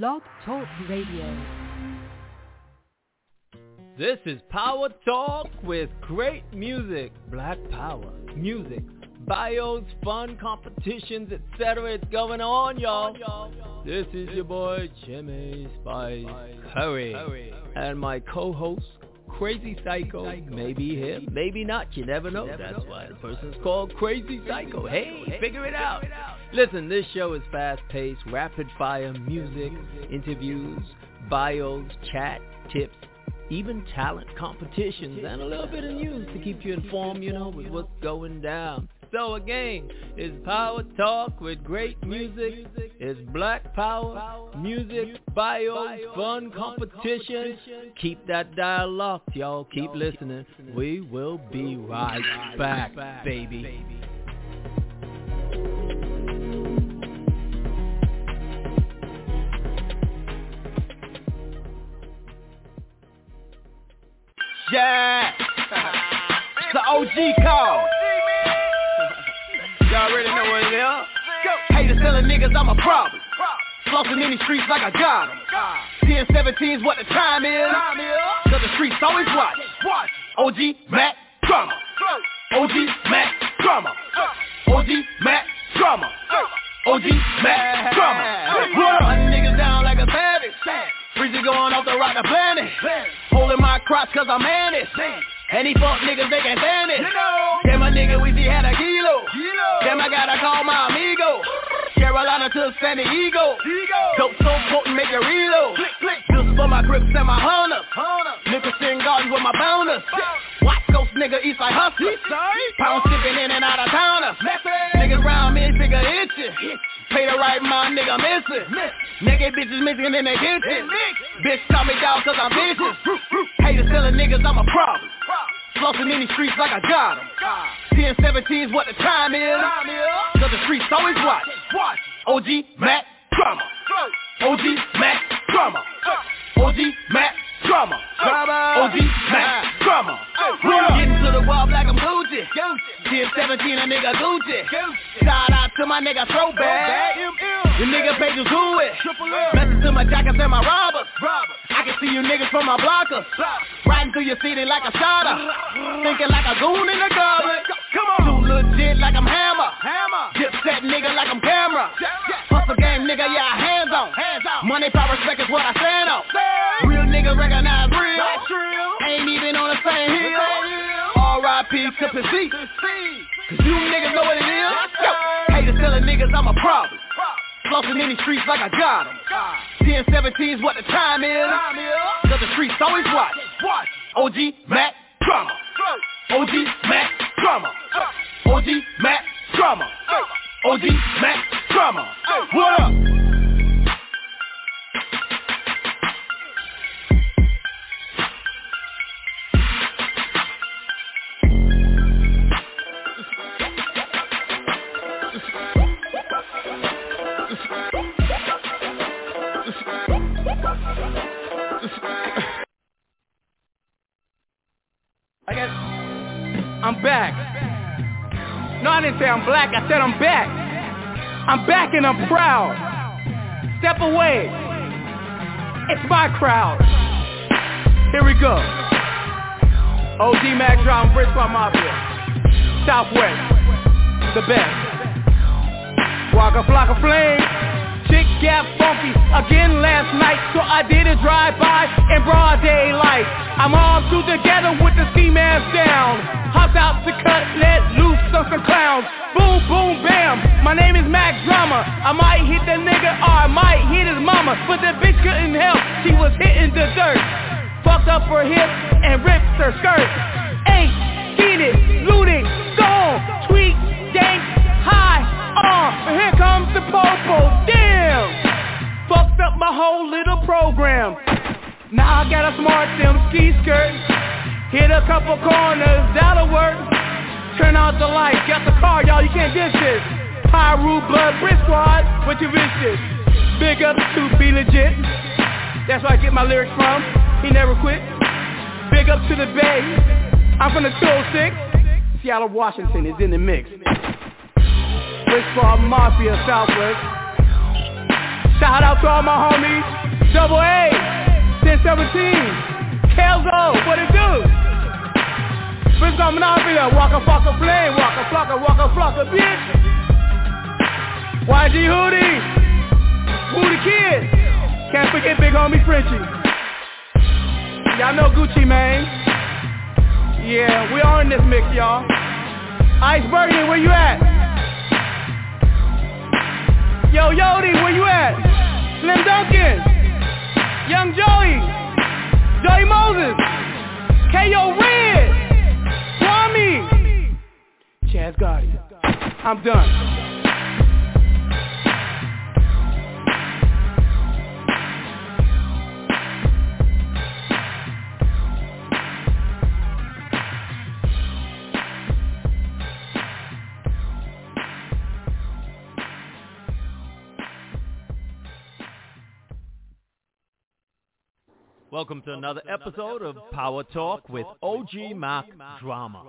Blog Talk Radio. This is Power Talk with great music, Black Power, music, bios, fun competitions, etc. It's going on, y'all. This is your boy Jimmy Spice Curry and my co-host Crazy Psycho. Maybe him, maybe not. You never know. That's why the person's called Crazy Psycho. Hey, figure it out. Listen, this show is fast-paced, rapid-fire music, interviews, bios, chat, tips, even talent competitions, and a little bit of news to keep you informed, you know, with what's going down. So again, it's Power Talk with great music. It's Black Power, music, bios, fun competition. Keep that dial locked, y'all. Keep listening. We will be right back, baby. Yeah. The OG call. Y'all already know what it is. Haters telling niggas I'm a problem. Flossing in these streets like I got 'em. 10 17's what the time is. Cause the streets always watch. OG Mack Drama. OG Mack Drama. OG Mack Drama. OG Mack Drama. Hunting niggas down like a savage. Breezy going off the rock the planet. Holding my crotch cause I'm managed. And he fuck niggas, they can't stand it. Damn, a nigga, we see had a kilo. Damn, I gotta call my amigo. Carolina to San Diego. Dope so potent, make it reload. click Just for my grips and my hunters. Nicholson Gardens with my bounders. West ghost nigga, East Side hustlers. Pound shipping in and out of towners. Niggas round me, figure itching. Pay the right mind, nigga missing. Naked bitches missing in their kitchen. Bitch call me down cause I'm vicious. Haters telling niggas I'm a problem. Flossing in these streets like I got 'em. 10 17's what the time is. Cause the streets always watch. OG Mack Drama. OG Mack Drama. OG Mack Drama. OG Mack Drama. We Getting to the wall Gucci. 10 17 a nigga Gucci. Shout out to my nigga Throwback. The nigga pages who it. Message to my jackets and my robbers. I can see you niggas from my blockers. Riding through your city like a shotter. Thinking like a goon in the garbage. On. Too legit like I'm hammer. Hammer. Dip set nigga like I'm Cam'ron. Hustle game nigga, yeah, hands on. Hands on. Money, power, respect is what I stand on. Real nigga recognize R.I.P. to P.C. Cause you niggas know what it is. Yo, haters telling niggas I'm a problem. Flossing in these streets like I got 'em. 10 17's what the time is. Cause the streets always watch. OG Mack Drama. OG Mack Drama. OG Mack Drama. OG Mack Drama. What up? I guess I'm back. No, I didn't say I'm black. I said I'm back. I'm back and I'm proud. Step away. It's my crowd. Here we go. OG Mac Drum, Brisbane Mafia. Southwest. The best. Waka Flocka Flame. Chick got funky again last night, so I did a drive-by in broad daylight. I'm all two together with the ski mask down. Hopped out to cut, let loose on some clowns. Boom, boom, bam. My name is Mack Drama. I might hit the nigga or I might hit his mama, but the bitch couldn't help. She was hitting the dirt. Fucked up her hip and ripped her skirt. Ain't it, looted, gone, tweet, dank, high, uh. on. But here comes the popo, damn. Fucked up my whole little program. Now I got a smart them ski skirt. Hit a couple corners, that'll work. Turn out the lights, got the car, y'all, you can't diss this. Pyru Blood Brick Squad, what you this? Big up to B-Legit. That's where I get my lyrics from. He never quit. Big up to the Bay. I'm from the 206. Seattle, Washington is in the mix. Brick Squad Mafia Southwest. Shout out to all my homies. 17. Kelzo, what it do? Bitch coming out here, walk a fuck a flame, walk a flock a walk a flock a bitch. YG Hoodie, Booty Kid, can't forget big homie Frenchie. Y'all know Gucci Mane. Yeah, we are in this mix, y'all. Iceberg, where you at? Yo, Yodi, where you at? Slim Duncan, Young Joey, Joey Moses, K.O. Red, Kwame, Chaz Gotti. I'm done. Welcome to another episode of Power Talk with OG Mack Drama.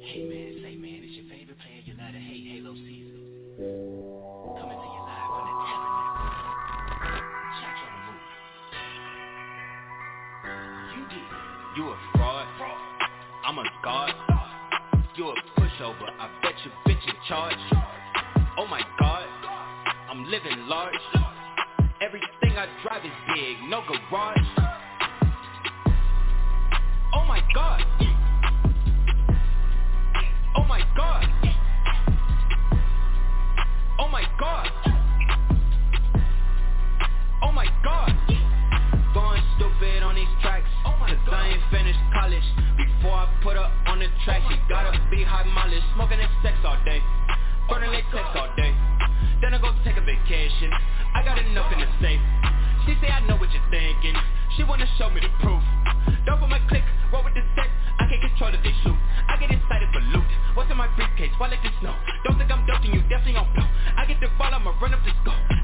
Hey man, say man, it's your favorite player, Halo season. Coming to you live from the tabernacle. The move. You did. You a fraud. I'm a god. You a pushover. I bet you bitch in charge. Oh my god. I'm living large. Everything I drive is big, no garage. Oh my god. Oh my god. Oh my god. Oh my god. Going stupid on these tracks. Oh cause I ain't finished college. Before I put her on the track, she oh gotta be high mileage. Smoking and sex all day. Burning latex all day. Then I go to take a vacation. I got enough in the safe. She say I know what you're thinking. She wanna show me the proof. Don't put my click, roll with the set. I can't control if they shoot. I get excited for loot. What's in my briefcase? Why let this snow? Don't think I'm ducking you, definitely on blow. I get the ball, I'ma run up the score.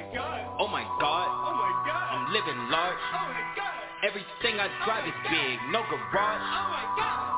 My god. Oh my god. Oh my god. I'm living large. Oh my god. Everything I drive is oh big, no garage. Oh my god.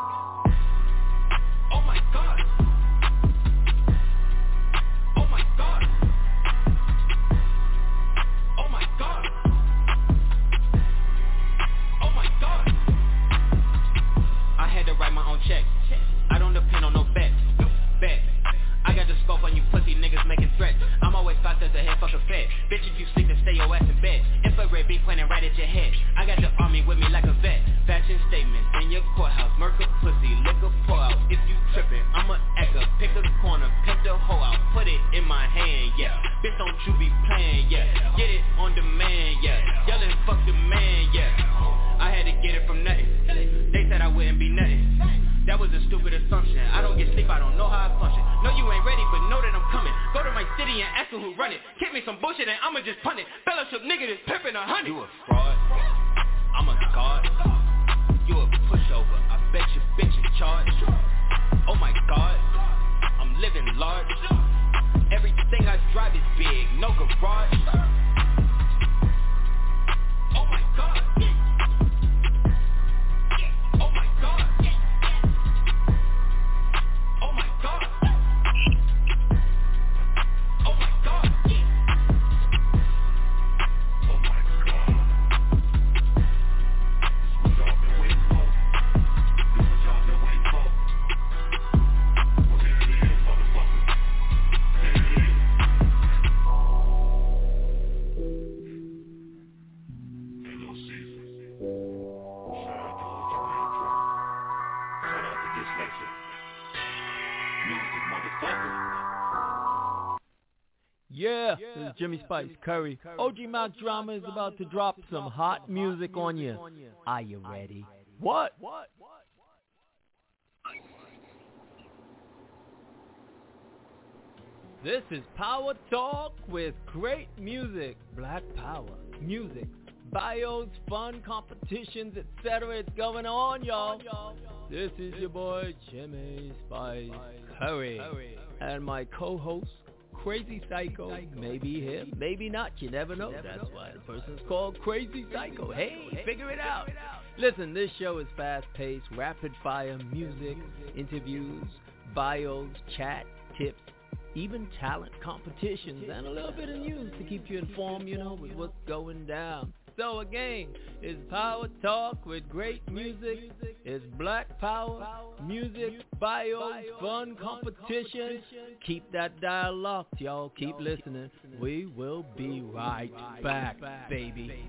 Courthouse. Murker pussy, liquor pour out. If you trippin', I'ma echo. Pick a corner, pimp the hoe out. Put it in my hand, yeah. Bitch, don't you be playing, yeah. Get it on demand, yeah. Yellin' fuck the man, yeah. I had to get it from nothing. They said I wouldn't be nothing. That was a stupid assumption. I don't get sleep, I don't know how I function. No, you ain't ready, but know that I'm coming. Go to my city and ask who run it. Kick me some bullshit and I'ma just punt it. Fellowship nigga that's pimping a hundred. You a fraud. I'm a god. You a pushover. I bet you bitch in charge. Oh my god. I'm living large. Everything I drive is big, no garage. Oh my god. Shout out. Music, motherfucker. Yeah, this is Jimmy Spice Curry. OG Mack Drama is about to drop some hot music on you. Are you ready? What? What? This is Power Talk with great music, Black Power, music, bios, fun competitions, etc. It's going on, y'all. This is your boy Jimmy Spice Curry and my co-host crazy psycho. Maybe him, maybe not. You never know. That's why the person's called crazy psycho. Hey, figure it out. Listen, this show is fast-paced, rapid-fire music, interviews, bios, chat, tips, even talent competitions, and a little bit of news to keep you informed, you know, with what's going down. So again, it's Power Talk with great music. It's Black Power, music, bio, fun competition. Keep that dial locked, y'all. Keep listening. We will be right back, baby.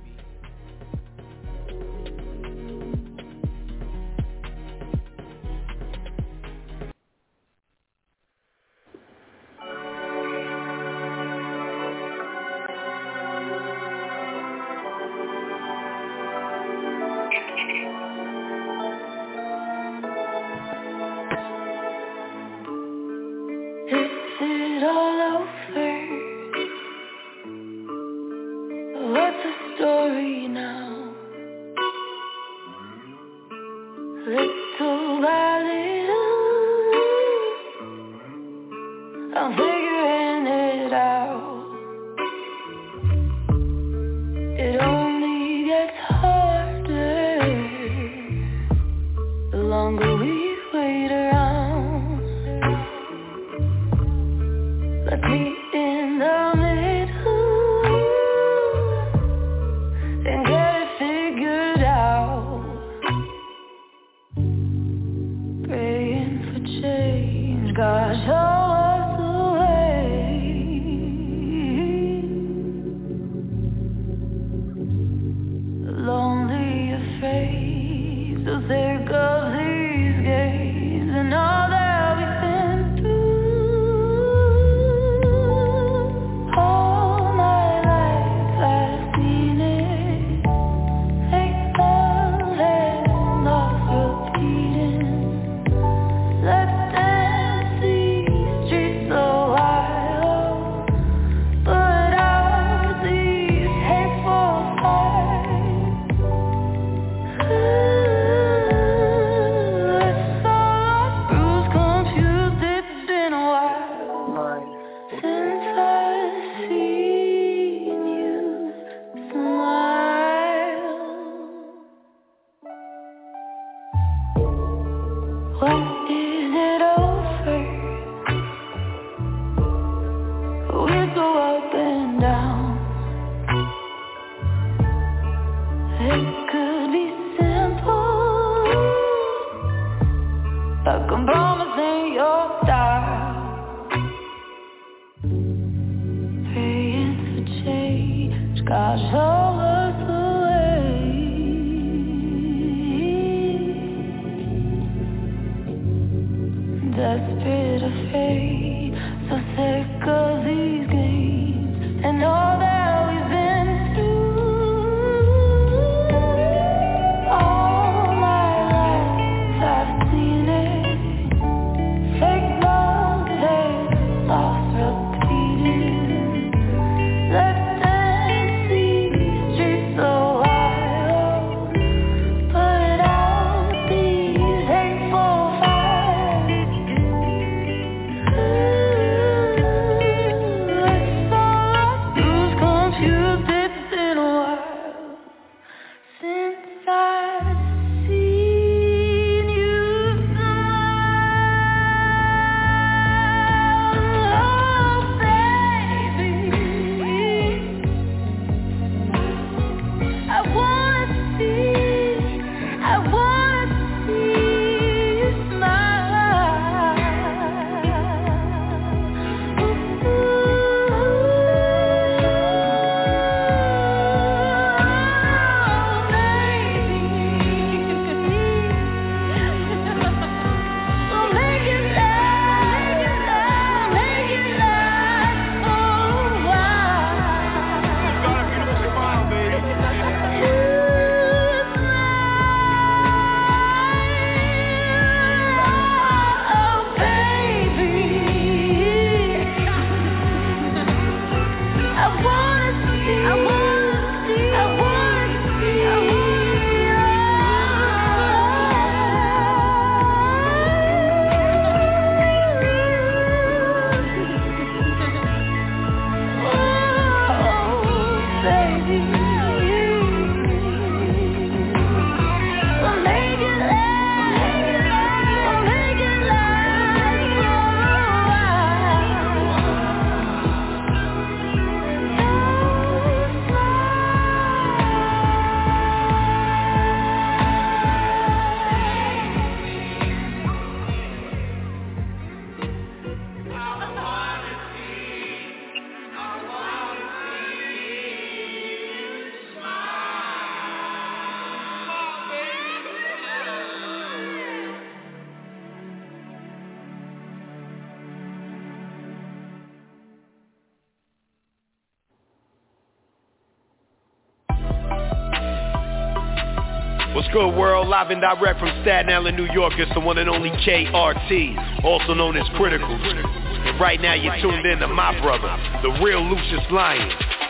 Good, world? Live and direct from Staten Island, New York. It's the one and only KRT, also known as Critical. And right now, you're tuned in to my brother, the real Lucious Lyon,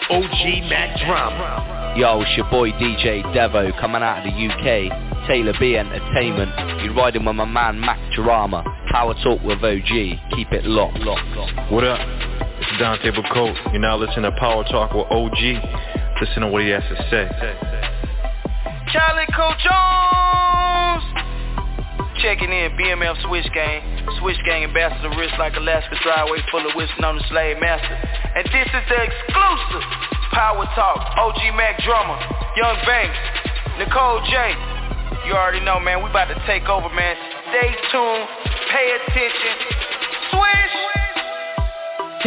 OG Mack Drama. Yo, it's your boy DJ Devo coming out of the UK, Taylor B Entertainment. You're riding with my man Mack Drama. Power Talk with OG. Keep it locked, locked, locked. What up? It's Dante Bacote. You're now listening to Power Talk with OG. Listen to what he has to say. Calico Jones. Checking in, BMF Switch Gang. Switch Gang ambassador, wrist like Alaska driveway full of wisdom on the slave master. And this is the exclusive Power Talk, OG Mac Drummer, Young Banks, Nicole J. You already know, man, we about to take over, man. Stay tuned, pay attention. Swish!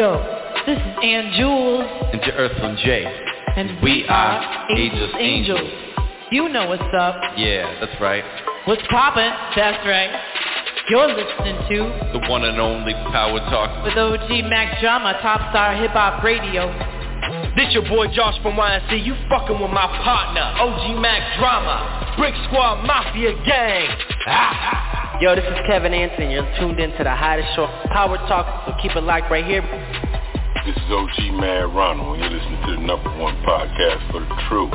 Yo, this is Ann Jules. And to Earth from J. And we, we are Angels Angels. Angels. You know what's up. Yeah, that's right. What's poppin'? That's right. You're listening to the one and only Power Talk with OG Mack Drama, Top Star Hip Hop Radio. This your boy Josh from YNC. You fucking with my partner, OG Mack Drama, Brick Squad Mafia Gang. Ah. Yo, this is Kevin Anthony. You're tuned in to the hottest show, Power Talk. So keep it locked right here. This is OG Mad Ronald, and you're listening to the number one podcast for the truth.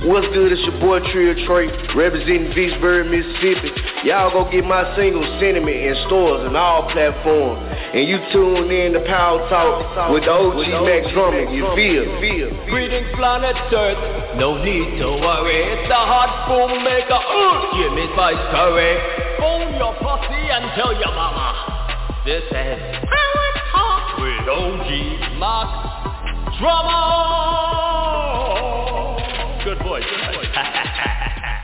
What's good? It's your boy Trio Trey, representing Vicksburg, Mississippi. Y'all go get my single Sentiment in stores and all platforms. And you tune in to Power Talk with the OG Max Drummond. You feel? feel? Greetings, planet Earth. No need to worry. It's the hot boom maker. Uh, give me spice curry. Phone your posse and tell your mama. This is Power Talk with OG Max Drama. Good voice. Good voice.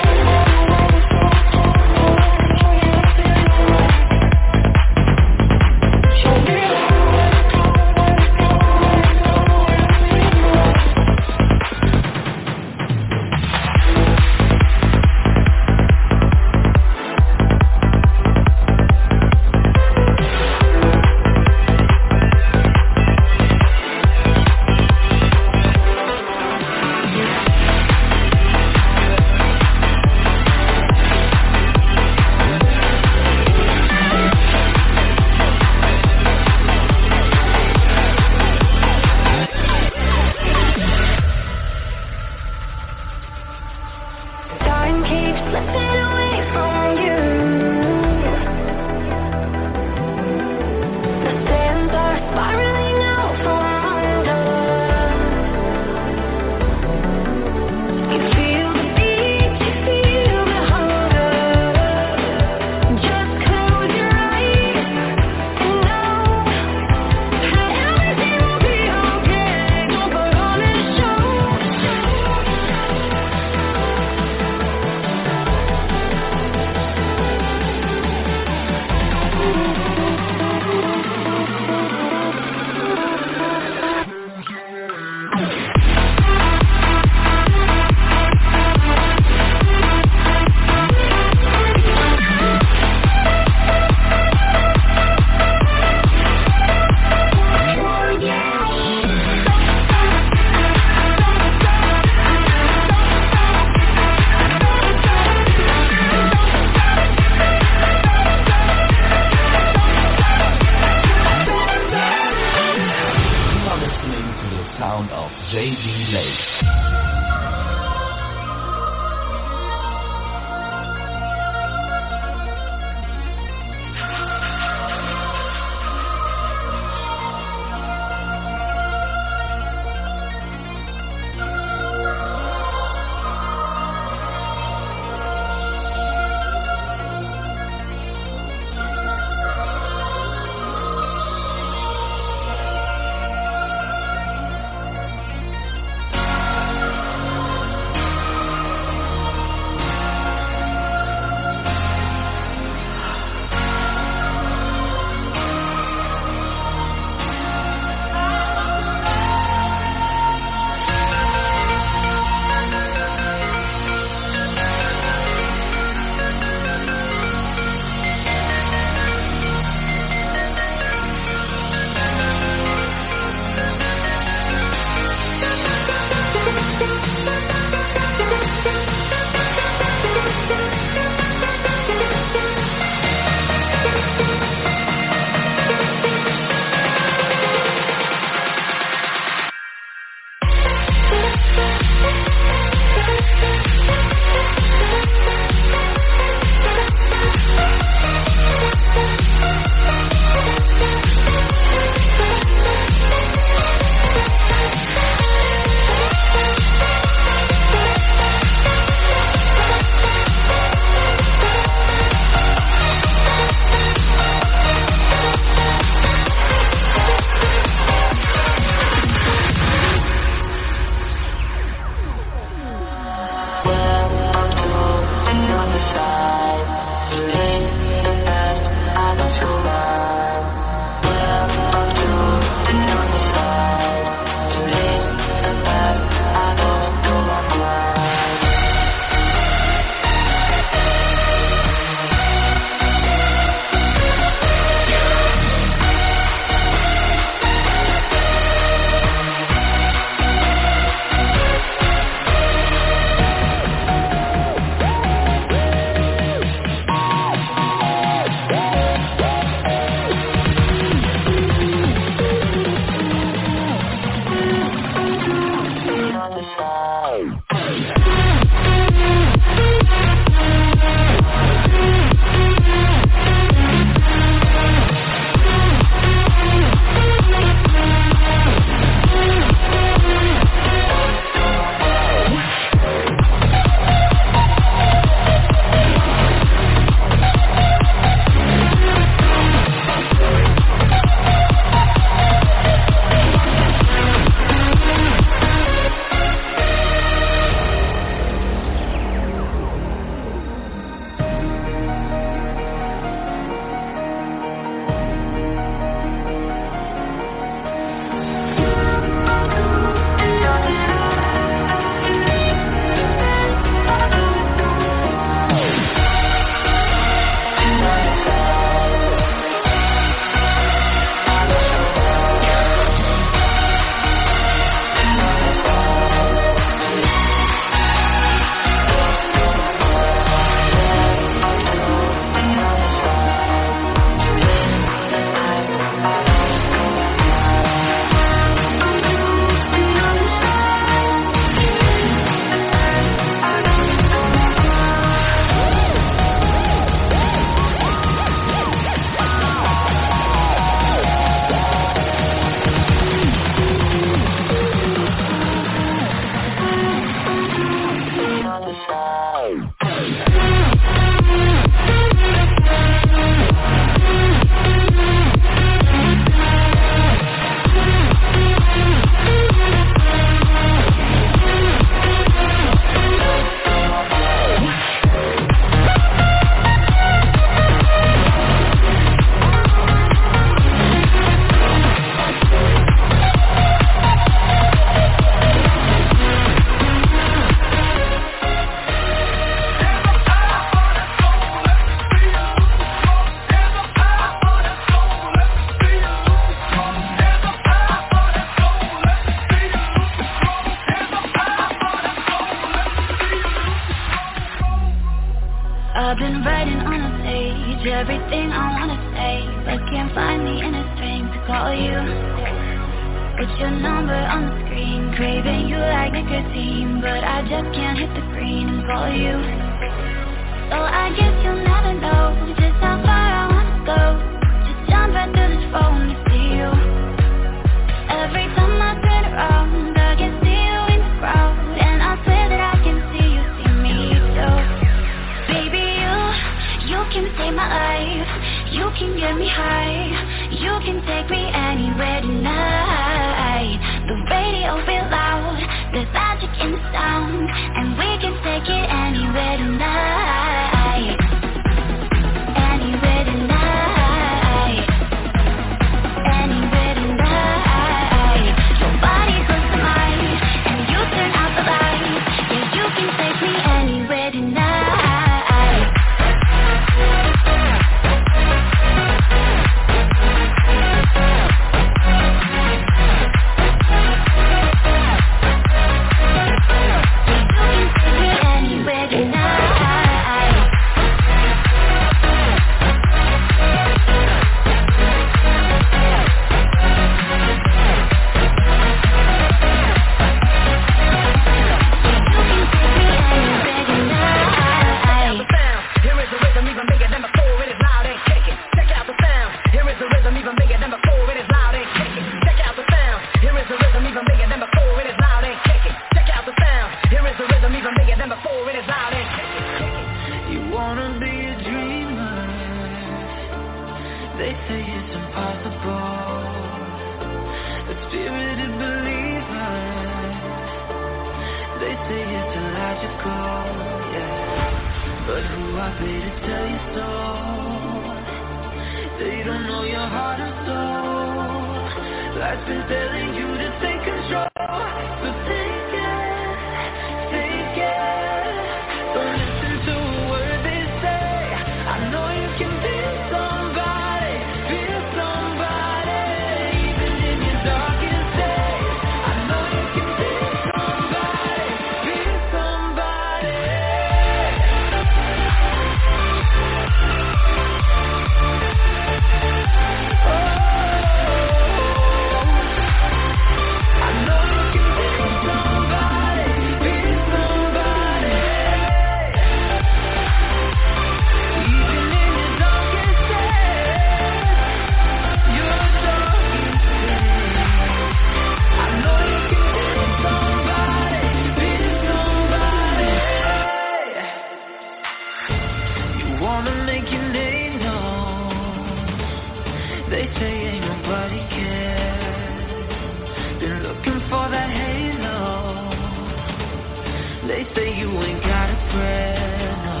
They say you ain't got a friend, no.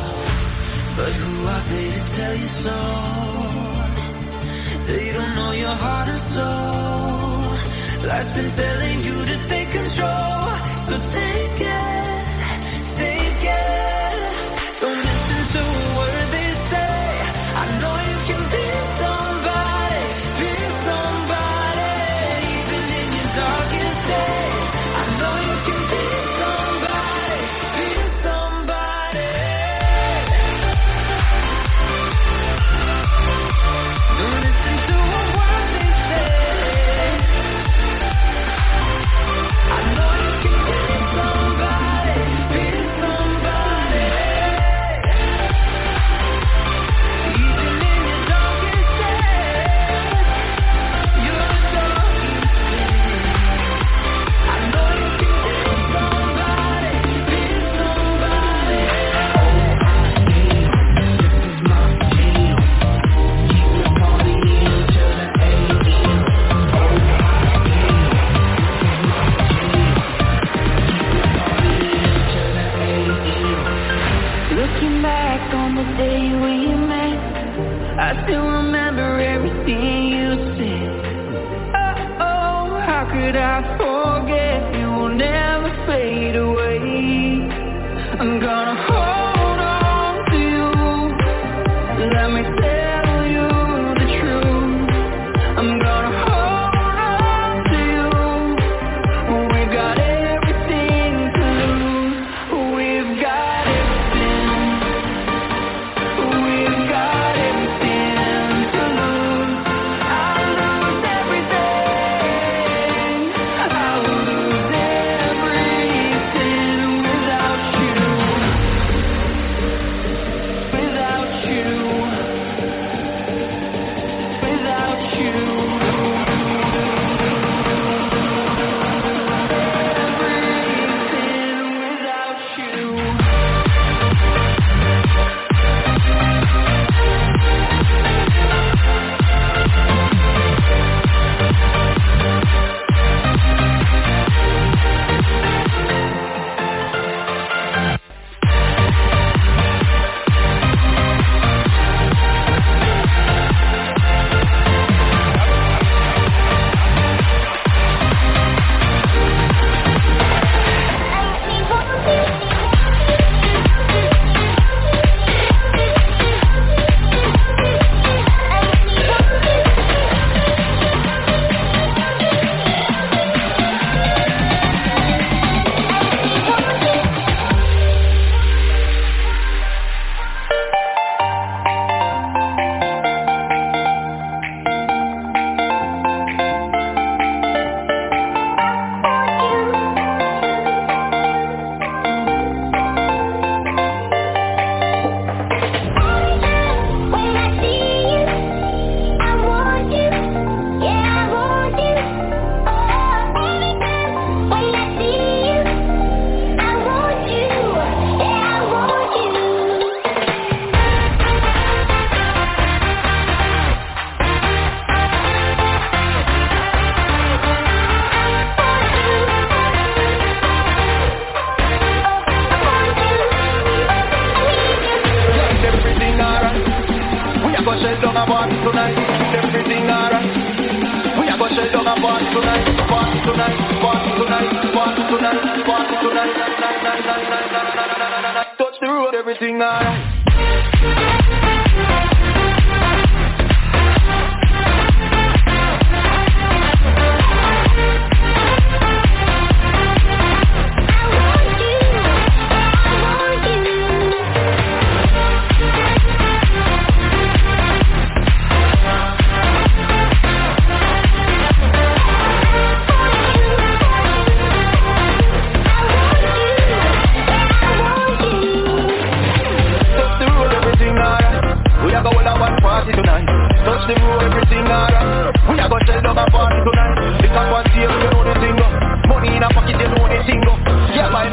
but who are they to tell you so? They don't know your heart and soul. Life's been telling you to. Think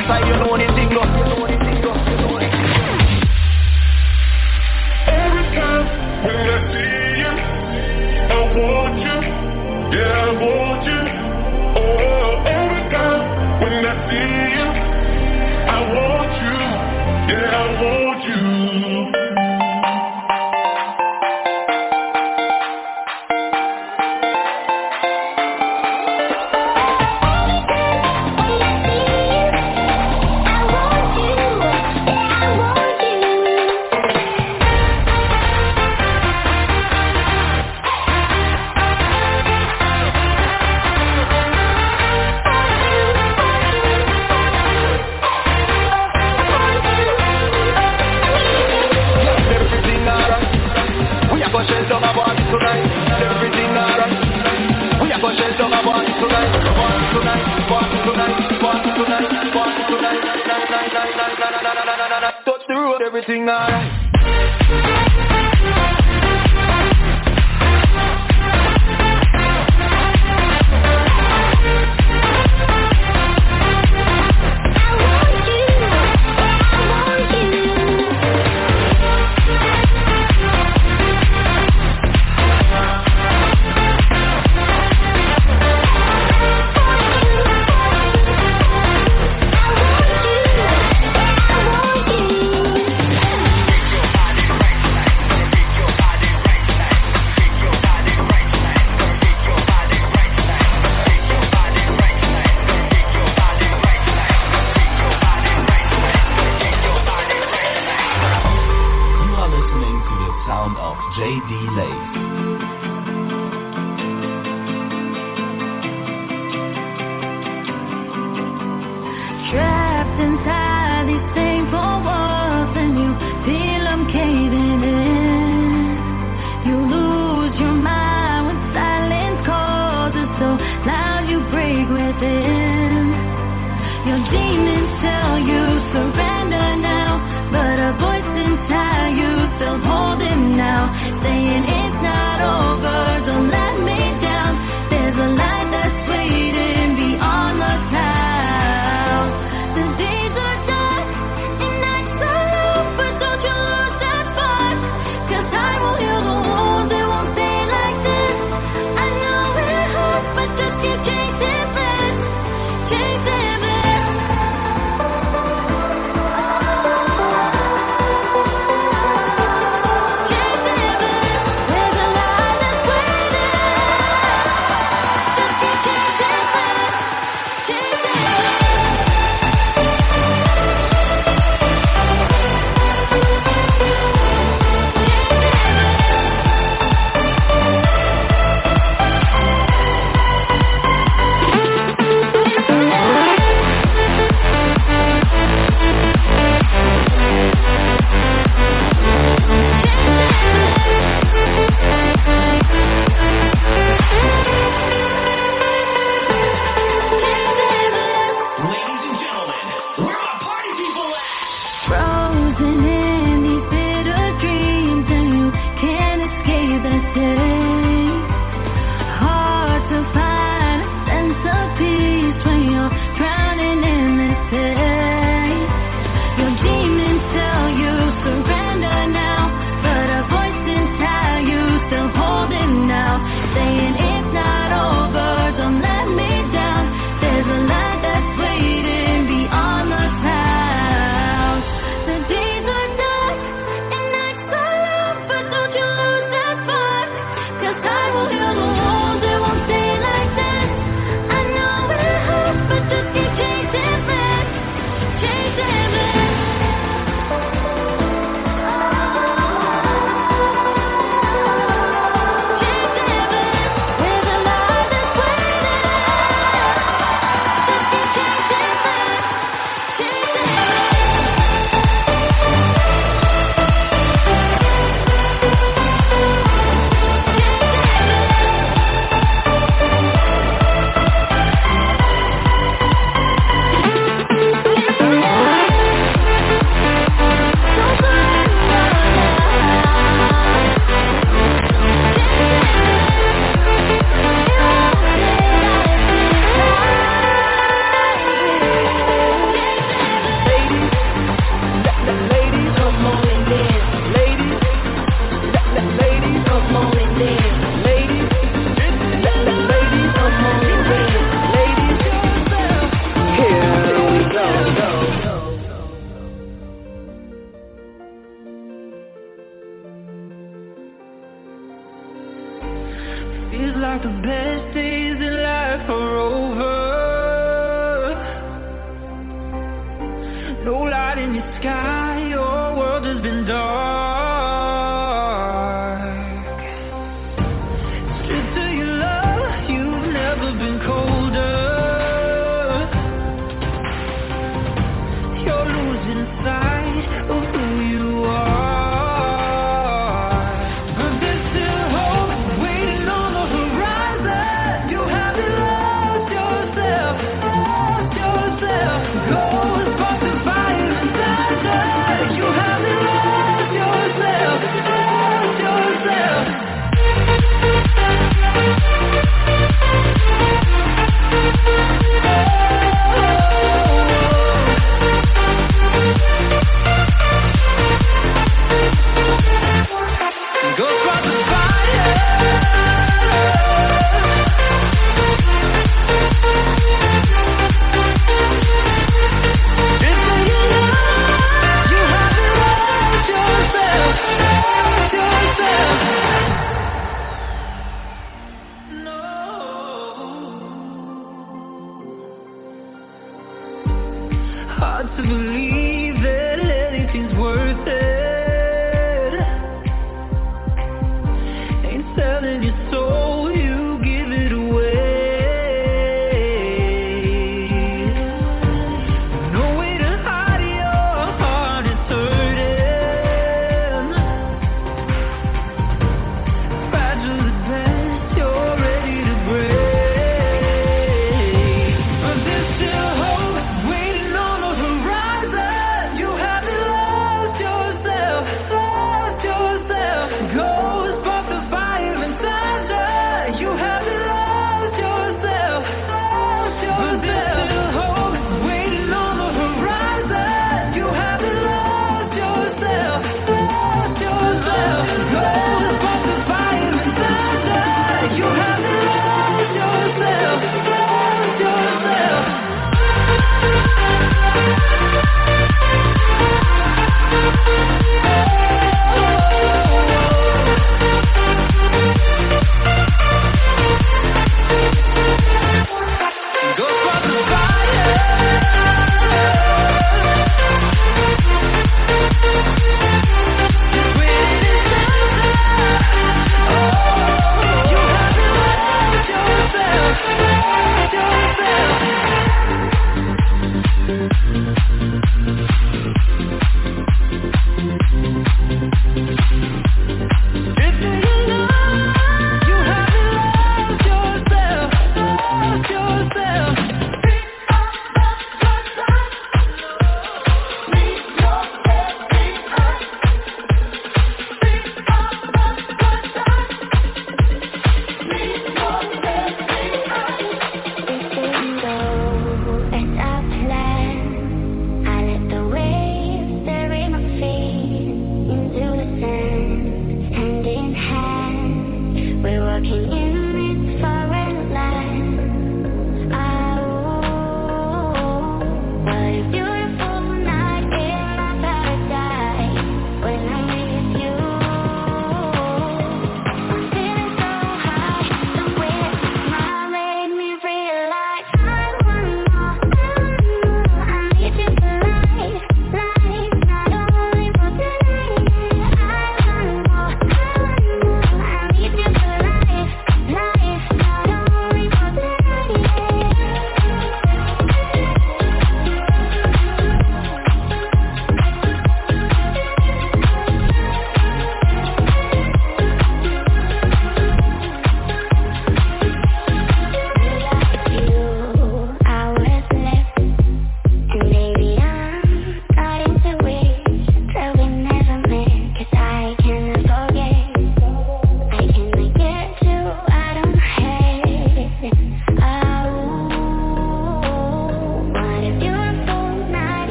The side, you know the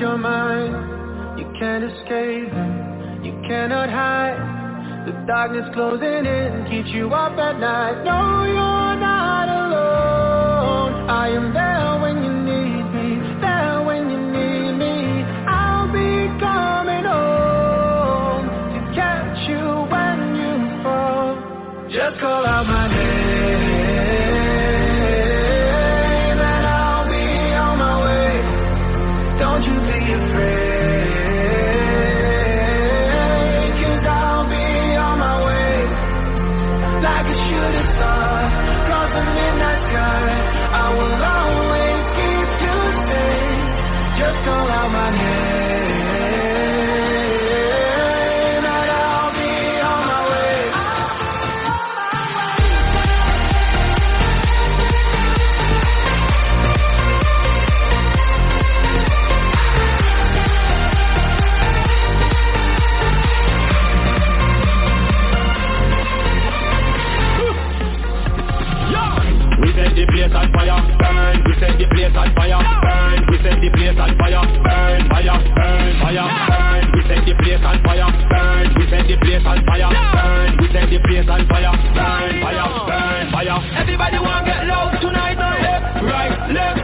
your mind. You can't escape, you cannot hide. The darkness closing in keeps you up at night. No. fire, burn, fire, burn. We set the place on fire, burn. We set the place on fire, burn. We set the place on fire, burn, fire, burn, fire. Everybody wanna get loud tonight, right, left.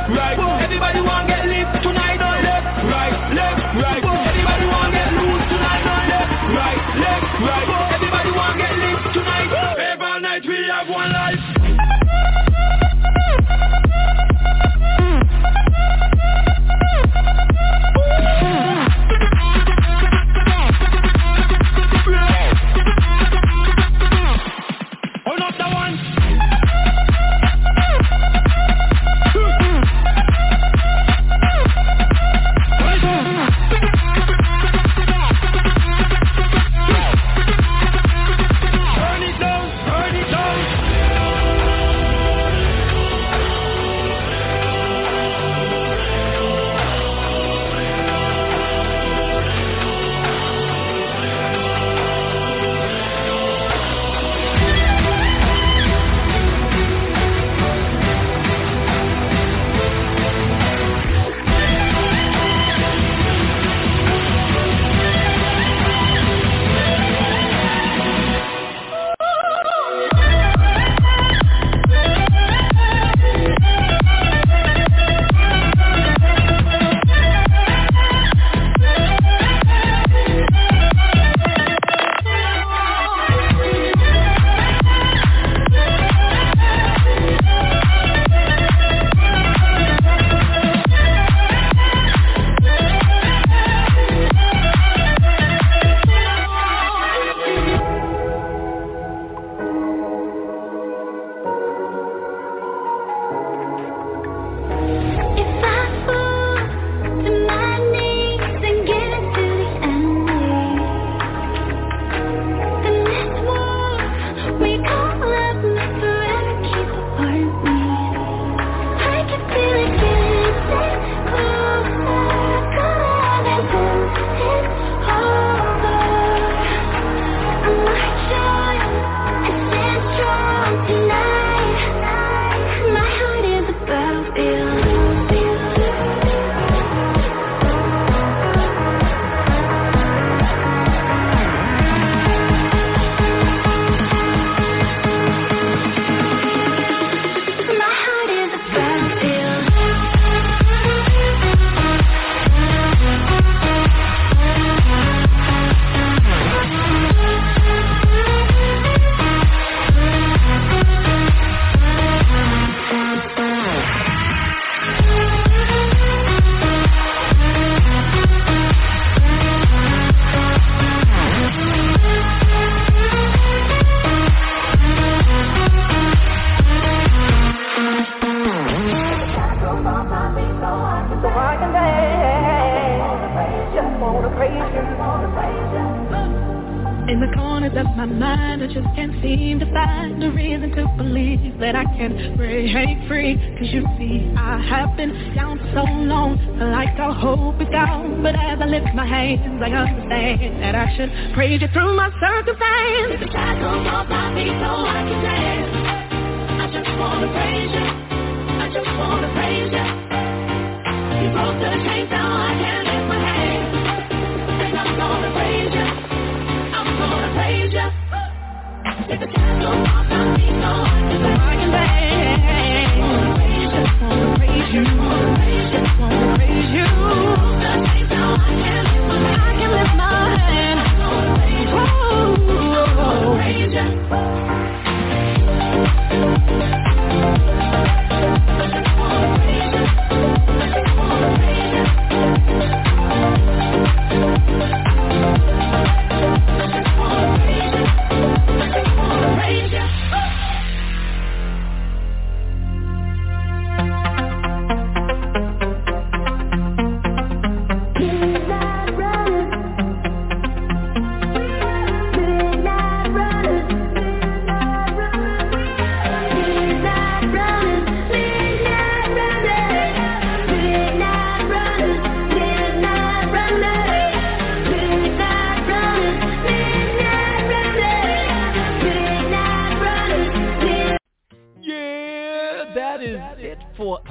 situations I understand that I should praise you through my service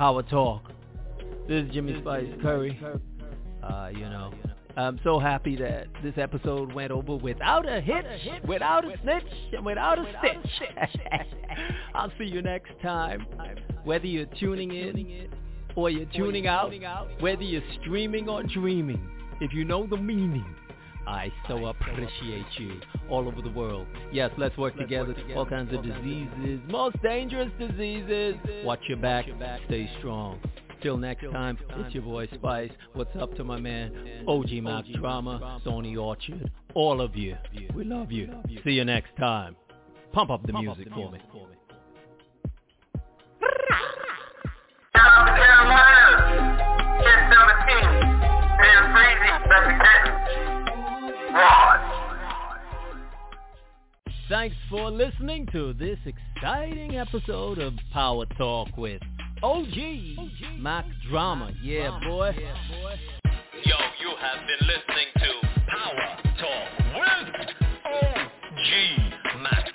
Power Talk. This is Jimmy Spice Curry. Uh, you know, I'm so happy that this episode went over without a hitch, without a snitch, and without a stitch. I'll see you next time. Whether you're tuning in or you're tuning out, whether you're streaming or dreaming, if you know the meaning, I so appreciate you all over the world. Yes, let's work together. All kinds of diseases, most dangerous diseases. Watch your back. Stay strong. Till next time, it's your boy Spice. What's up to my man, OG Mack Drama, Sony Orchard, all of you. We love you. See you next time. Pump up the music for me. Thanks for listening to this exciting episode of Power Talk with OG, Mack Drama. Yeah, boy. Yo, you have been listening to Power Talk with OG Mack